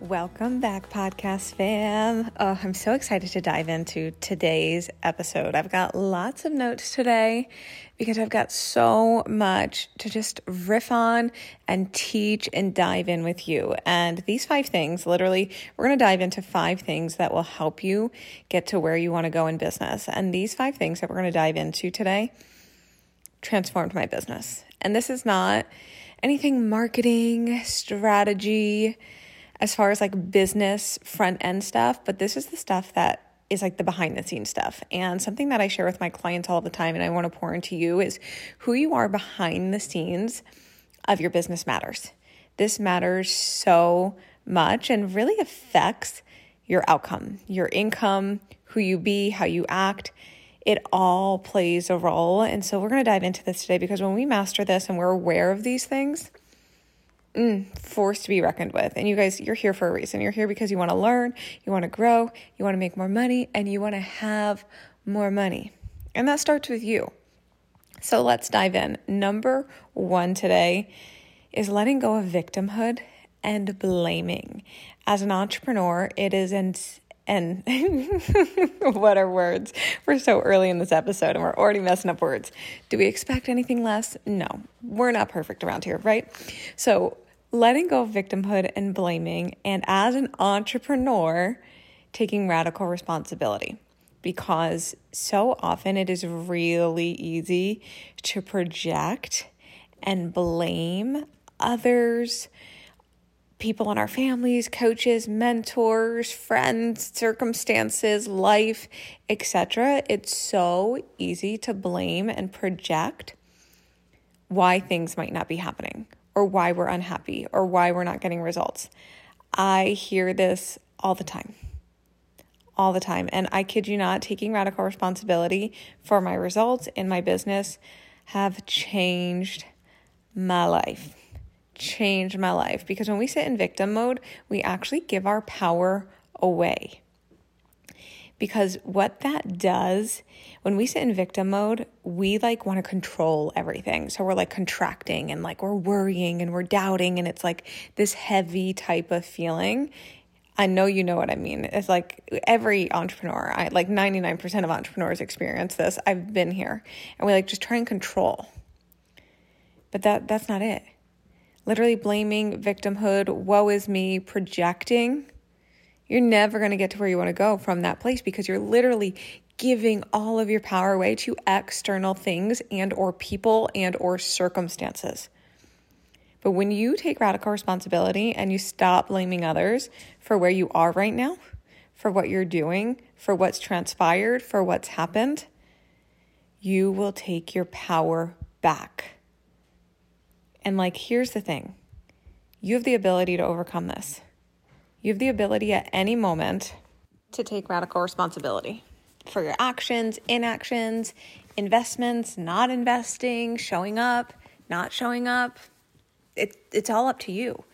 Welcome back, podcast fam. Oh, I'm so excited to dive into today's episode. I've got lots of notes today because I've got so much to just riff on and teach and dive in with you. And these five things, literally, we're going to dive into five things that will help you get to where you want to go in business. And these five things that we're going to dive into today transformed my business. And this is not anything marketing, strategy, as far as like business front end stuff, but this is the stuff that is like the behind the scenes stuff. And something that I share with my clients all the time and I want to pour into you is who you are behind the scenes of your business matters. This matters so much and really affects your outcome, your income, who you be, how you act. It all plays a role. And so we're going to dive into this today because when we master this and we're aware of these things, mm, force to be reckoned with. And you guys, you're here for a reason. You're here because you want to learn, you want to grow, you want to make more money, and you want to have more money. And that starts with you. So let's dive in. Number one today is letting go of victimhood and blaming. As an entrepreneur, it is and what are words? We're so early in this episode and we're already messing up words. Do we expect anything less? No, we're not perfect around here, right? So, letting go of victimhood and blaming, and as an entrepreneur, taking radical responsibility because so often it is really easy to project and blame others people in our families, coaches, mentors, friends, circumstances, life, etc. It's so easy to blame and project why things might not be happening or why we're unhappy or why we're not getting results. I hear this all the time. All the time. And I kid you not, taking radical responsibility for my results in my business have changed my life changed my life because when we sit in victim mode, we actually give our power away. Because what that does, when we sit in victim mode, we like want to control everything. So we're like contracting and like we're worrying and we're doubting, and it's like this heavy type of feeling. I know you know what I mean. It's like every entrepreneur, I like 99% of entrepreneurs experience this. I've been here. And we like just try and control. But that that's not it literally blaming victimhood, woe is me, projecting, you're never going to get to where you want to go from that place because you're literally giving all of your power away to external things and or people and or circumstances. But when you take radical responsibility and you stop blaming others for where you are right now, for what you're doing, for what's transpired, for what's happened, you will take your power back. And like, here's the thing you have the ability to overcome this. You have the ability at any moment to take radical responsibility for your actions, inactions, investments, not investing, showing up, not showing up. It, it's all up to you.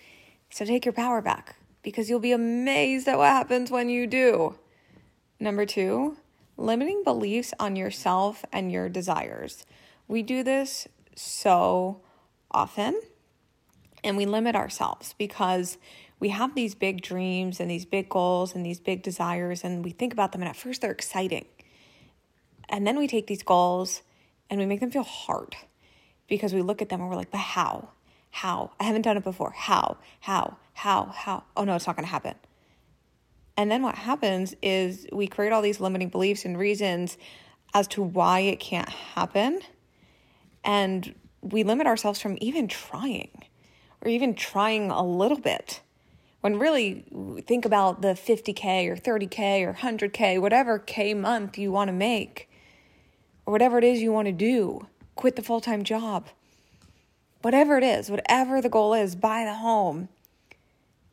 So take your power back because you'll be amazed at what happens when you do. Number two, limiting beliefs on yourself and your desires. We do this so often and we limit ourselves because we have these big dreams and these big goals and these big desires and we think about them and at first they're exciting. And then we take these goals and we make them feel hard because we look at them and we're like, but how? How? I haven't done it before. How? How? How? How? Oh no, it's not going to happen. And then what happens is we create all these limiting beliefs and reasons as to why it can't happen. And we limit ourselves from even trying or even trying a little bit. When really think about the 50K or 30K or 100K, whatever K month you want to make, or whatever it is you want to do, quit the full time job, whatever it is, whatever the goal is, buy the home.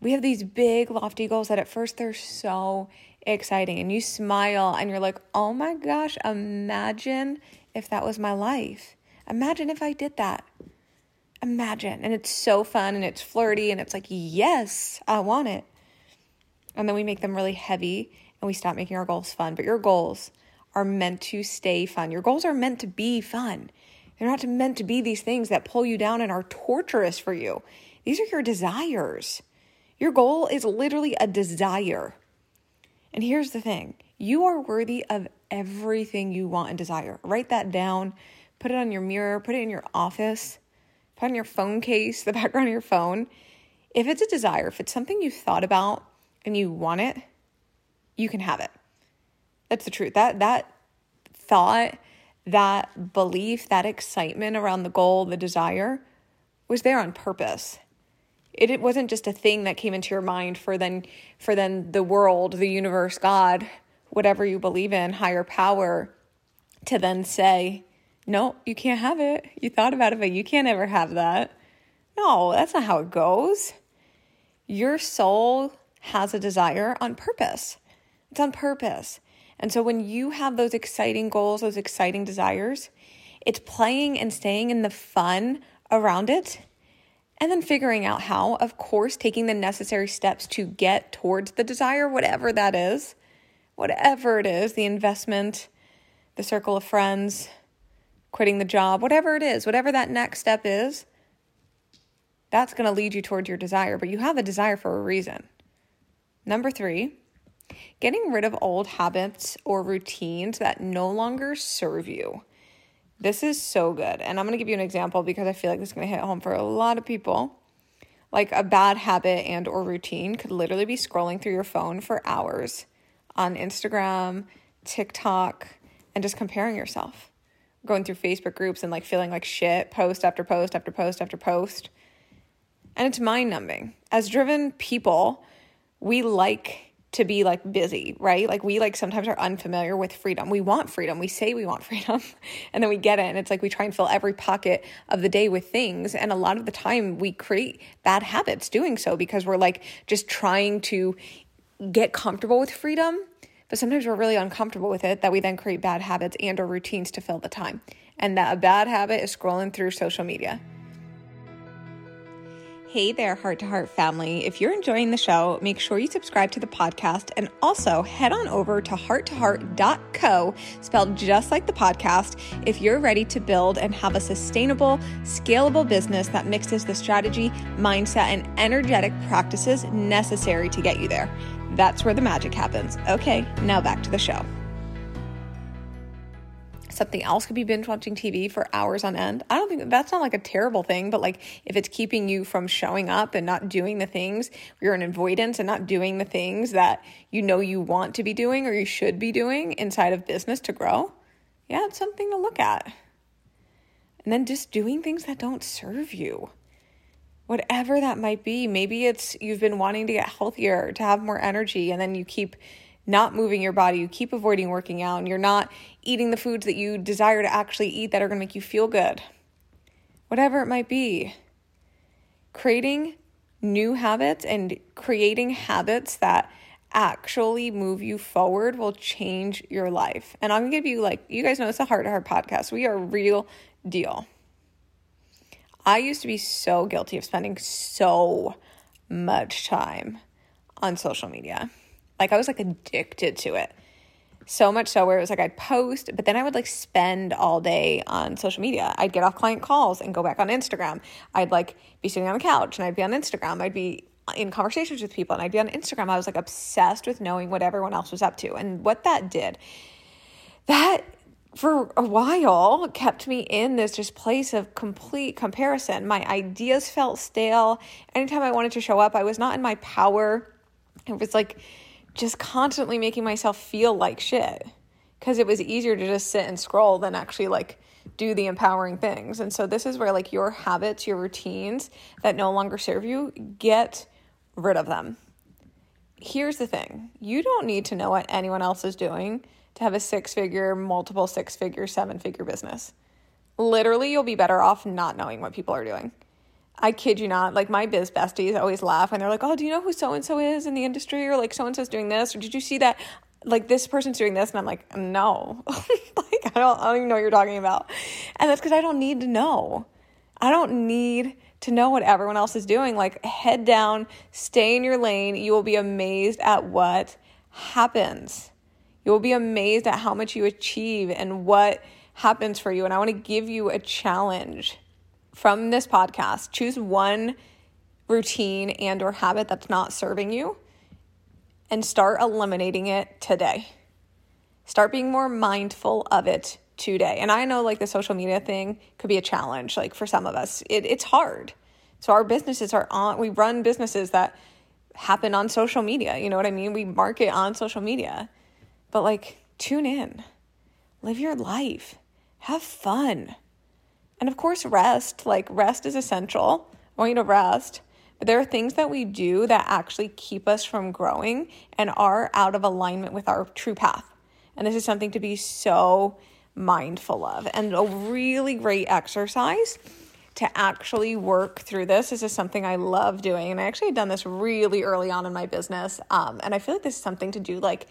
We have these big, lofty goals that at first they're so exciting, and you smile and you're like, oh my gosh, imagine if that was my life. Imagine if I did that. Imagine. And it's so fun and it's flirty and it's like, yes, I want it. And then we make them really heavy and we stop making our goals fun. But your goals are meant to stay fun. Your goals are meant to be fun. They're not meant to be these things that pull you down and are torturous for you. These are your desires. Your goal is literally a desire. And here's the thing you are worthy of everything you want and desire. Write that down, put it on your mirror, put it in your office, put it on your phone case, the background of your phone. If it's a desire, if it's something you've thought about and you want it, you can have it. That's the truth. That that thought, that belief, that excitement around the goal, the desire was there on purpose. It, it wasn't just a thing that came into your mind for then for then the world, the universe, God, whatever you believe in, higher power, to then say, no, you can't have it. You thought about it, but you can't ever have that. No, that's not how it goes. Your soul has a desire on purpose. It's on purpose. And so when you have those exciting goals, those exciting desires, it's playing and staying in the fun around it and then figuring out how, of course, taking the necessary steps to get towards the desire, whatever that is, whatever it is, the investment, the circle of friends, quitting the job, whatever it is, whatever that next step is, that's going to lead you towards your desire. But you have a desire for a reason. Number three, getting rid of old habits or routines that no longer serve you. This is so good. And I'm going to give you an example because I feel like this is going to hit home for a lot of people. Like a bad habit and or routine could literally be scrolling through your phone for hours on Instagram, TikTok, and just comparing yourself. Going through Facebook groups and like feeling like shit, post after post after post after post. And it's mind numbing. As driven people, we like to be like busy, right? Like we like sometimes are unfamiliar with freedom. We want freedom. We say we want freedom and then we get it and it's like we try and fill every pocket of the day with things and a lot of the time we create bad habits doing so because we're like just trying to get comfortable with freedom, but sometimes we're really uncomfortable with it that we then create bad habits and or routines to fill the time. And that a bad habit is scrolling through social media. Hey there, Heart to Heart family. If you're enjoying the show, make sure you subscribe to the podcast and also head on over to hearttoheart.co, spelled just like the podcast, if you're ready to build and have a sustainable, scalable business that mixes the strategy, mindset, and energetic practices necessary to get you there. That's where the magic happens. Okay, now back to the show. Something else could be binge watching TV for hours on end. I don't think that's not like a terrible thing, but like if it's keeping you from showing up and not doing the things, you're in avoidance and not doing the things that you know you want to be doing or you should be doing inside of business to grow, yeah, it's something to look at. And then just doing things that don't serve you whatever that might be. Maybe it's you've been wanting to get healthier, to have more energy, and then you keep not moving your body, you keep avoiding working out, and you're not eating the foods that you desire to actually eat that are going to make you feel good. Whatever it might be. Creating new habits and creating habits that actually move you forward will change your life. And I'm to give you, like, you guys know it's a heart to heart podcast. We are real deal. I used to be so guilty of spending so much time on social media. Like I was like addicted to it. So much so where it was like I'd post, but then I would like spend all day on social media. I'd get off client calls and go back on Instagram. I'd like be sitting on the couch and I'd be on Instagram. I'd be in conversations with people and I'd be on Instagram. I was like obsessed with knowing what everyone else was up to. And what that did, that for a while kept me in this just place of complete comparison. My ideas felt stale. Anytime I wanted to show up, I was not in my power. It was like just constantly making myself feel like shit because it was easier to just sit and scroll than actually like do the empowering things. And so this is where like your habits, your routines that no longer serve you, get rid of them. Here's the thing. You don't need to know what anyone else is doing to have a six-figure, multiple six-figure, seven-figure business. Literally, you'll be better off not knowing what people are doing. I kid you not, like my biz besties always laugh and they're like, "Oh, do you know who so and so is in the industry?" Or like, "So and so's doing this," or "Did you see that?" Like this person's doing this, and I'm like, "No." like like, I don't, I don't even know what you're talking about. And that's because I don't need to know. I don't need to know what everyone else is doing. Like, head down, stay in your lane. You will be amazed at what happens. You will be amazed at how much you achieve and what happens for you. And I want to give you a challenge from this podcast. Choose one routine and or habit that's not serving you and start eliminating it today. Start being more mindful of it today. And I know like the social media thing could be a challenge like for some of us. It, it's hard. So our businesses are on we run businesses that happen on social media. You know what I mean? We market on social media. But like tune in. Live your life. Have fun. And of course rest. Like rest is essential. I want you to rest. But there are things that we do that actually keep us from growing and are out of alignment with our true path. And this is something to be so mindful of. And a really great exercise to actually work through this. This is something I love doing. And I actually had done this really early on in my business. Um, and I feel like this is something to do like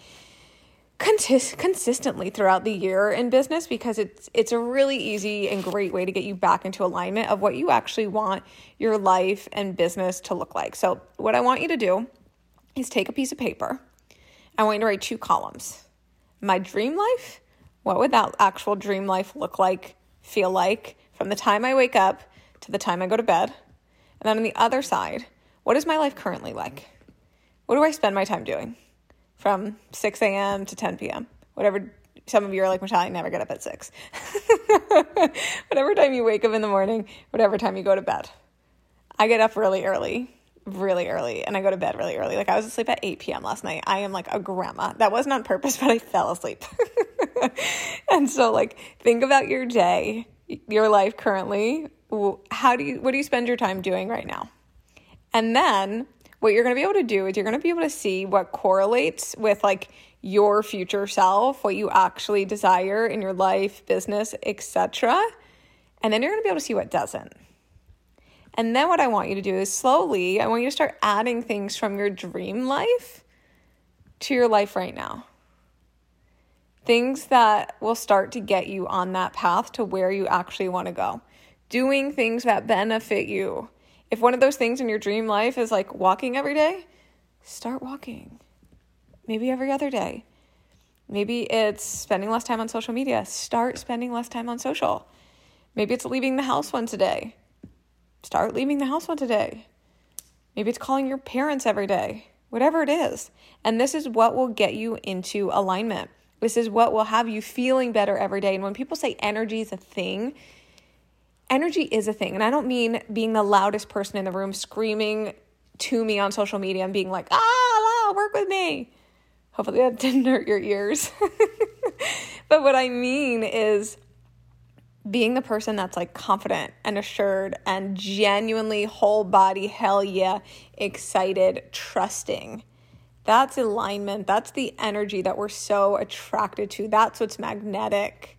consist- consistently throughout the year in business because it's it's a really easy and great way to get you back into alignment of what you actually want your life and business to look like. So, what I want you to do is take a piece of paper. I want you to write two columns. My dream life, what would that actual dream life look like, feel like from the time I wake up to the time I go to bed? And then on the other side, what is my life currently like? What do I spend my time doing? From 6 a.m. to 10 p.m. Whatever some of you are like, Michelle, I never get up at 6. whatever time you wake up in the morning, whatever time you go to bed. I get up really early, really early, and I go to bed really early. Like I was asleep at 8 p.m. last night. I am like a grandma. That wasn't on purpose, but I fell asleep. and so, like, think about your day, your life currently. How do you, what do you spend your time doing right now? And then what you're going to be able to do is you're going to be able to see what correlates with like your future self, what you actually desire in your life, business, etc. And then you're going to be able to see what doesn't. And then what I want you to do is slowly, I want you to start adding things from your dream life to your life right now. Things that will start to get you on that path to where you actually want to go. Doing things that benefit you if one of those things in your dream life is like walking every day, start walking. Maybe every other day. Maybe it's spending less time on social media. Start spending less time on social. Maybe it's leaving the house once a day. Start leaving the house once a day. Maybe it's calling your parents every day. Whatever it is. And this is what will get you into alignment. This is what will have you feeling better every day. And when people say energy is a thing, energy is a thing. And I don't mean being the loudest person in the room screaming to me on social media and being like, ah, la, work with me. Hopefully that didn't hurt your ears. but what I mean is being the person that's like confident and assured and genuinely whole body, hell yeah, excited, trusting. That's alignment. That's the energy that we're so attracted to. That's what's magnetic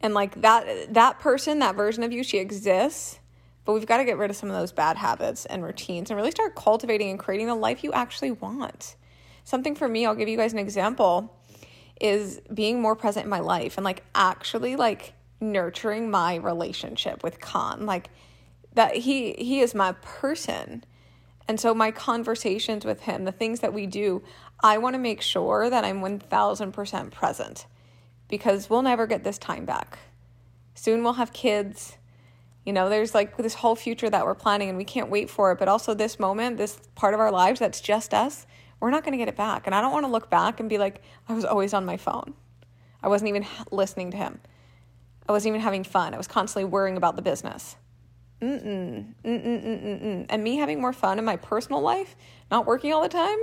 and like that that person that version of you she exists but we've got to get rid of some of those bad habits and routines and really start cultivating and creating the life you actually want. Something for me i'll give you guys an example is being more present in my life and like actually like nurturing my relationship with khan. Like that he he is my person. And so my conversations with him the things that we do i want to make sure that i'm 1000% present because we'll never get this time back. Soon we'll have kids. You know, there's like this whole future that we're planning and we can't wait for it. But also, this moment, this part of our lives that's just us, we're not going to get it back. And I don't want to look back and be like, I was always on my phone. I wasn't even listening to him. I wasn't even having fun. I was constantly worrying about the business. Mm-mm, mm-mm, mm-mm, And me having more fun in my personal life, not working all the time,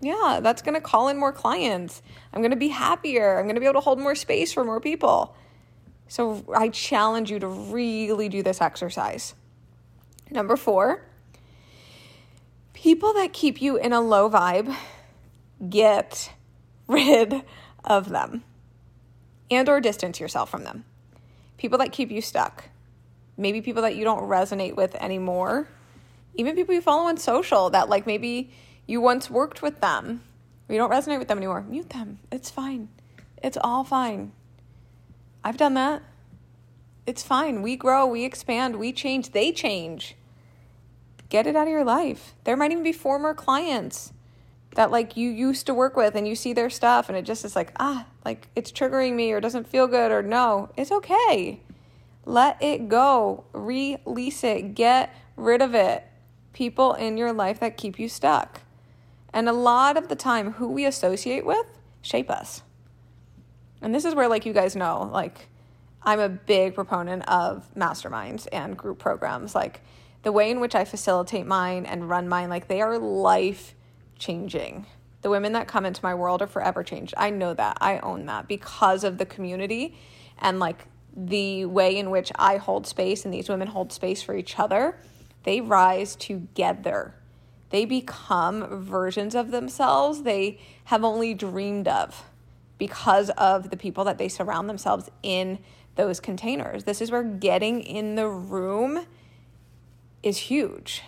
yeah, that's going to call in more clients. I'm going to be happier. I'm going to be able to hold more space for more people. So I challenge you to really do this exercise. Number four, people that keep you in a low vibe, get rid of them and or distance yourself from them. People that keep you stuck. Maybe people that you don't resonate with anymore. Even people you follow on social that like maybe you once worked with them, you don't resonate with them anymore, mute them. It's fine. It's all fine. I've done that. It's fine. We grow, we expand, we change, they change. Get it out of your life. There might even be former clients that like you used to work with and you see their stuff and it just is like, ah, like it's triggering me or doesn't feel good or no. It's okay. Let it go. Release it. Get rid of it. People in your life that keep you stuck. And a lot of the time, who we associate with shape us. And this is where, like, you guys know, like, I'm a big proponent of masterminds and group programs. Like, the way in which I facilitate mine and run mine, like, they are life changing. The women that come into my world are forever changed. I know that. I own that because of the community and, like, the way in which I hold space and these women hold space for each other. They rise together. They become versions of themselves they have only dreamed of because of the people that they surround themselves in those containers. This is where getting in the room is huge.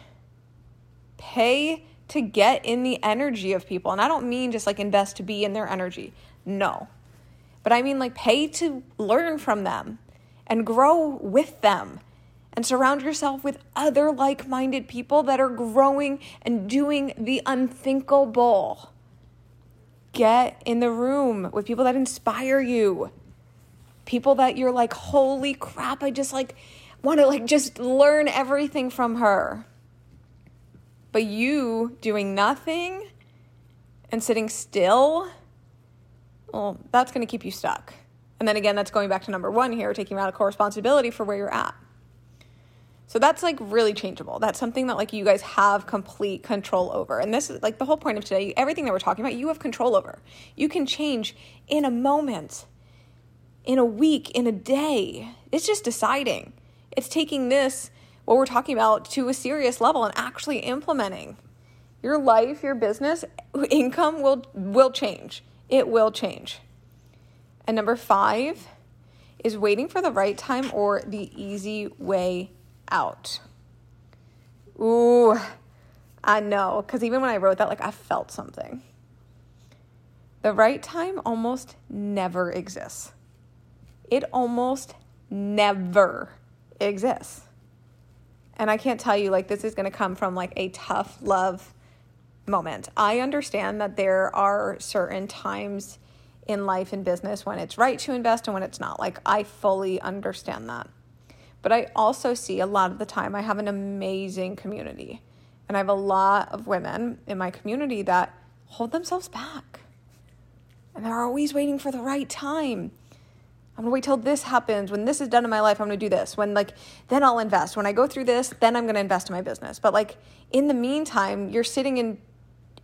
Pay to get in the energy of people. And I don't mean just like invest to be in their energy. No. But I mean like pay to learn from them and grow with them and surround yourself with other like minded people that are growing and doing the unthinkable. Get in the room with people that inspire you. People that you're like, holy crap, I just like want to like just learn everything from her. But you doing nothing and sitting still, well, that's going to keep you stuck. And then again, that's going back to number one here, taking radical responsibility for where you're at. So that's like really changeable. That's something that like you guys have complete control over. And this is like the whole point of today, everything that we're talking about, you have control over. You can change in a moment, in a week, in a day. It's just deciding. It's taking this what we're talking about to a serious level and actually implementing. Your life, your business, income will will change. It will change. And number 5 is waiting for the right time or the easy way out. Ooh, I know. Because even when I wrote that, like, I felt something. The right time almost never exists. It almost never exists. And I can't tell you, like, this is going to come from like a tough love moment. I understand that there are certain times in life and business when it's right to invest and when it's not. Like, I fully understand that. But I also see a lot of the time I have an amazing community. And I have a lot of women in my community that hold themselves back. And they're always waiting for the right time. I'm gonna wait till this happens. When this is done in my life, I'm gonna do this. When like then I'll invest. When I go through this, then I'm gonna invest in my business. But like in the meantime, you're sitting in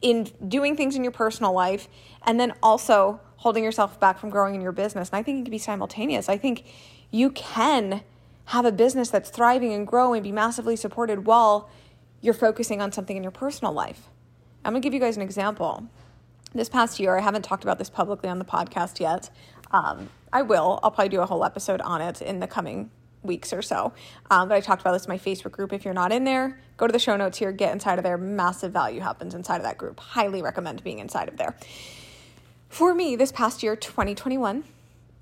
in doing things in your personal life and then also holding yourself back from growing in your business. And I think it can be simultaneous. I think you can have a business that's thriving and growing, be massively supported while you're focusing on something in your personal life. I'm gonna give you guys an example. This past year, I haven't talked about this publicly on the podcast yet. Um, I will. I'll probably do a whole episode on it in the coming weeks or so. Um, but I talked about this in my Facebook group. If you're not in there, go to the show notes here, get inside of there. Massive value happens inside of that group. Highly recommend being inside of there. For me, this past year, 2021,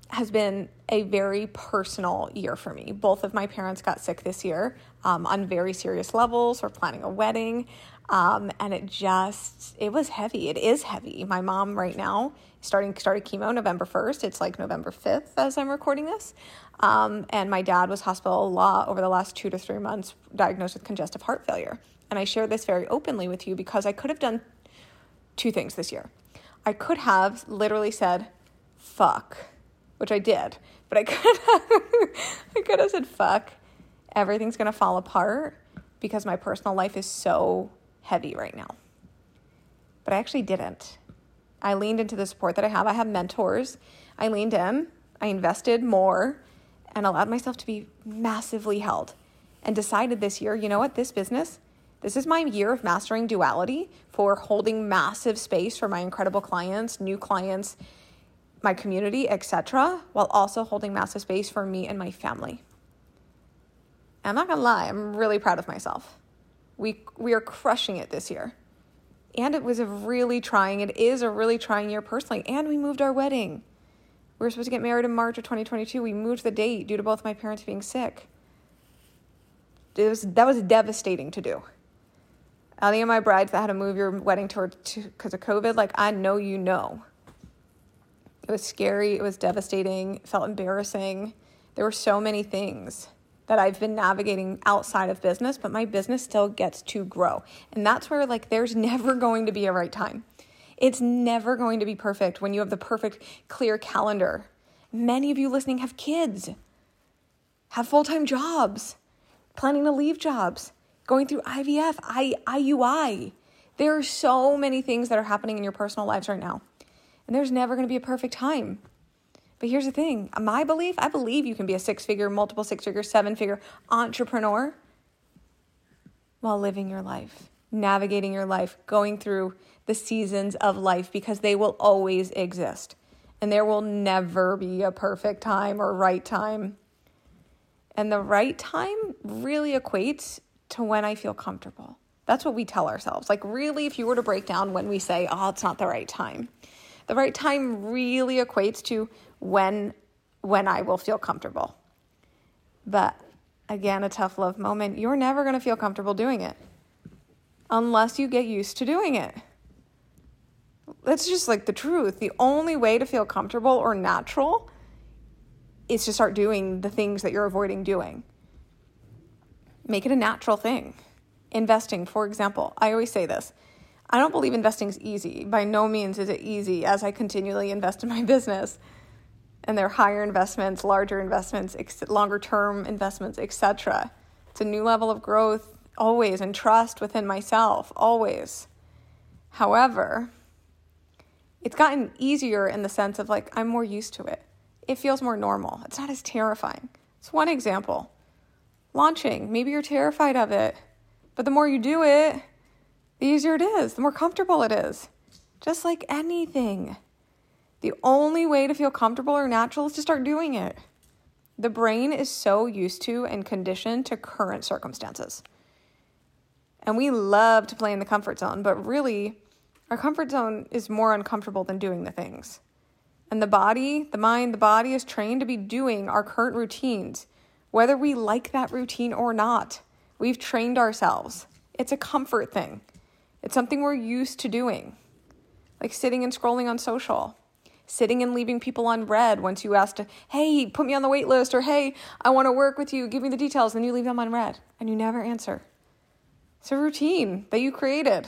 has been a very personal year for me. Both of my parents got sick this year um, on very serious levels. We're planning a wedding. Um, and it just, it was heavy. It is heavy. My mom right now starting started chemo November 1st. It's like November 5th as I'm recording this. Um, and my dad was hospital a lot over the last two to three months, diagnosed with congestive heart failure. And I share this very openly with you because I could have done two things this year. I could have literally said, fuck which I did. But I could have, I could have said, fuck, everything's going to fall apart because my personal life is so heavy right now. But I actually didn't. I leaned into the support that I have. I have mentors. I leaned in, I invested more, and allowed myself to be massively held. And decided this year, you know what, this business, this is my year of mastering duality for holding massive space for my incredible clients, new clients, my community, etc., while also holding massive space for me and my family. I'm not gonna lie, I'm really proud of myself. We we are crushing it this year. And it was a really trying, it is a really trying year personally. And we moved our wedding. We were supposed to get married in March of 2022. We moved the date due to both my parents being sick. It was, that was devastating to do. Any of my brides that had to move your wedding tour because of COVID, like I know you know. It was scary. It was devastating. It felt embarrassing. There were so many things that I've been navigating outside of business, but my business still gets to grow. And that's where, like, there's never going to be a right time. It's never going to be perfect when you have the perfect, clear calendar. Many of you listening have kids, have full time jobs, planning to leave jobs, going through IVF, I, IUI. There are so many things that are happening in your personal lives right now. And there's never going to be a perfect time. But here's the thing my belief I believe you can be a six figure, multiple six figure, seven figure entrepreneur while living your life, navigating your life, going through the seasons of life because they will always exist. And there will never be a perfect time or right time. And the right time really equates to when I feel comfortable. That's what we tell ourselves. Like, really, if you were to break down when we say, oh, it's not the right time, the right time really equates to when when I will feel comfortable. But again, a tough love moment, you're never going to feel comfortable doing it unless you get used to doing it. That's just like the truth. The only way to feel comfortable or natural is to start doing the things that you're avoiding doing. Make it a natural thing. Investing, for example, I always say this I don't believe investing is easy. By no means is it easy as I continually invest in my business. And they're higher investments, larger investments, longer term investments, etc. It's a new level of growth always and trust within myself always. However, it's gotten easier in the sense of like I'm more used to it. It feels more normal. It's not as terrifying. It's one example. Launching, maybe you're terrified of it, but the more you do it, the easier it is, the more comfortable it is. Just like anything. The only way to feel comfortable or natural is to start doing it. The brain is so used to and conditioned to current circumstances. And we love to play in the comfort zone, but really, our comfort zone is more uncomfortable than doing the things. And the body, the mind, the body is trained to be doing our current routines, whether we like that routine or not. We've trained ourselves. It's a comfort thing. It's something we're used to doing, like sitting and scrolling on social, sitting and leaving people on read once you ask to, hey, put me on the wait list, or hey, I want to work with you, give me the details, and you leave them on read and you never answer. It's a routine that you created.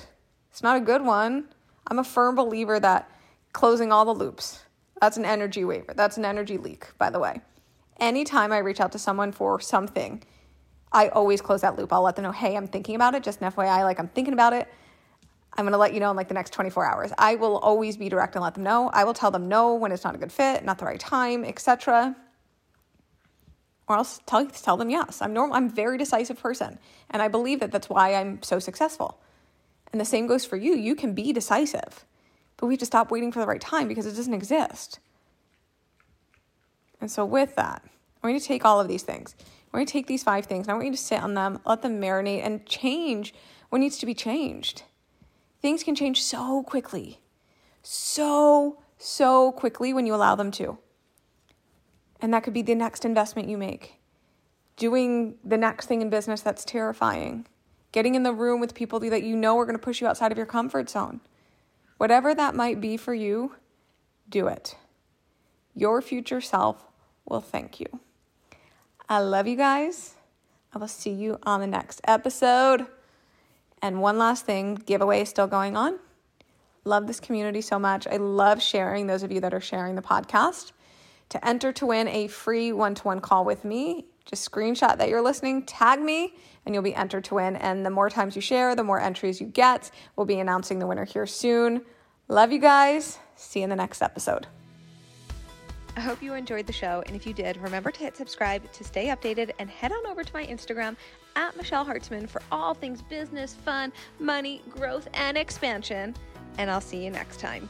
It's not a good one. I'm a firm believer that closing all the loops, that's an energy waiver. That's an energy leak, by the way. Anytime I reach out to someone for something, I always close that loop. I'll let them know, hey, I'm thinking about it, just an FYI, like I'm thinking about it. I'm going to let you know in like the next 24 hours. I will always be direct and let them know. I will tell them no when it's not a good fit, not the right time, etc. Or else tell tell them yes. I'm normal. I'm very decisive person, and I believe that that's why I'm so successful. And the same goes for you. You can be decisive, but we have to stop waiting for the right time because it doesn't exist. And so, with that, I want going to take all of these things. I want going to take these five things. And I want you to sit on them, let them marinate, and change what needs to be changed. Things can change so quickly, so, so quickly when you allow them to. And that could be the next investment you make, doing the next thing in business that's terrifying, getting in the room with people that you know are going to push you outside of your comfort zone. Whatever that might be for you, do it. Your future self will thank you. I love you guys. I will see you on the next episode. And one last thing giveaway is still going on. Love this community so much. I love sharing those of you that are sharing the podcast. To enter to win a free one to one call with me, just screenshot that you're listening, tag me, and you'll be entered to win. And the more times you share, the more entries you get. We'll be announcing the winner here soon. Love you guys. See you in the next episode. I hope you enjoyed the show. And if you did, remember to hit subscribe to stay updated and head on over to my Instagram at Michelle Hartzman for all things business, fun, money, growth, and expansion. And I'll see you next time.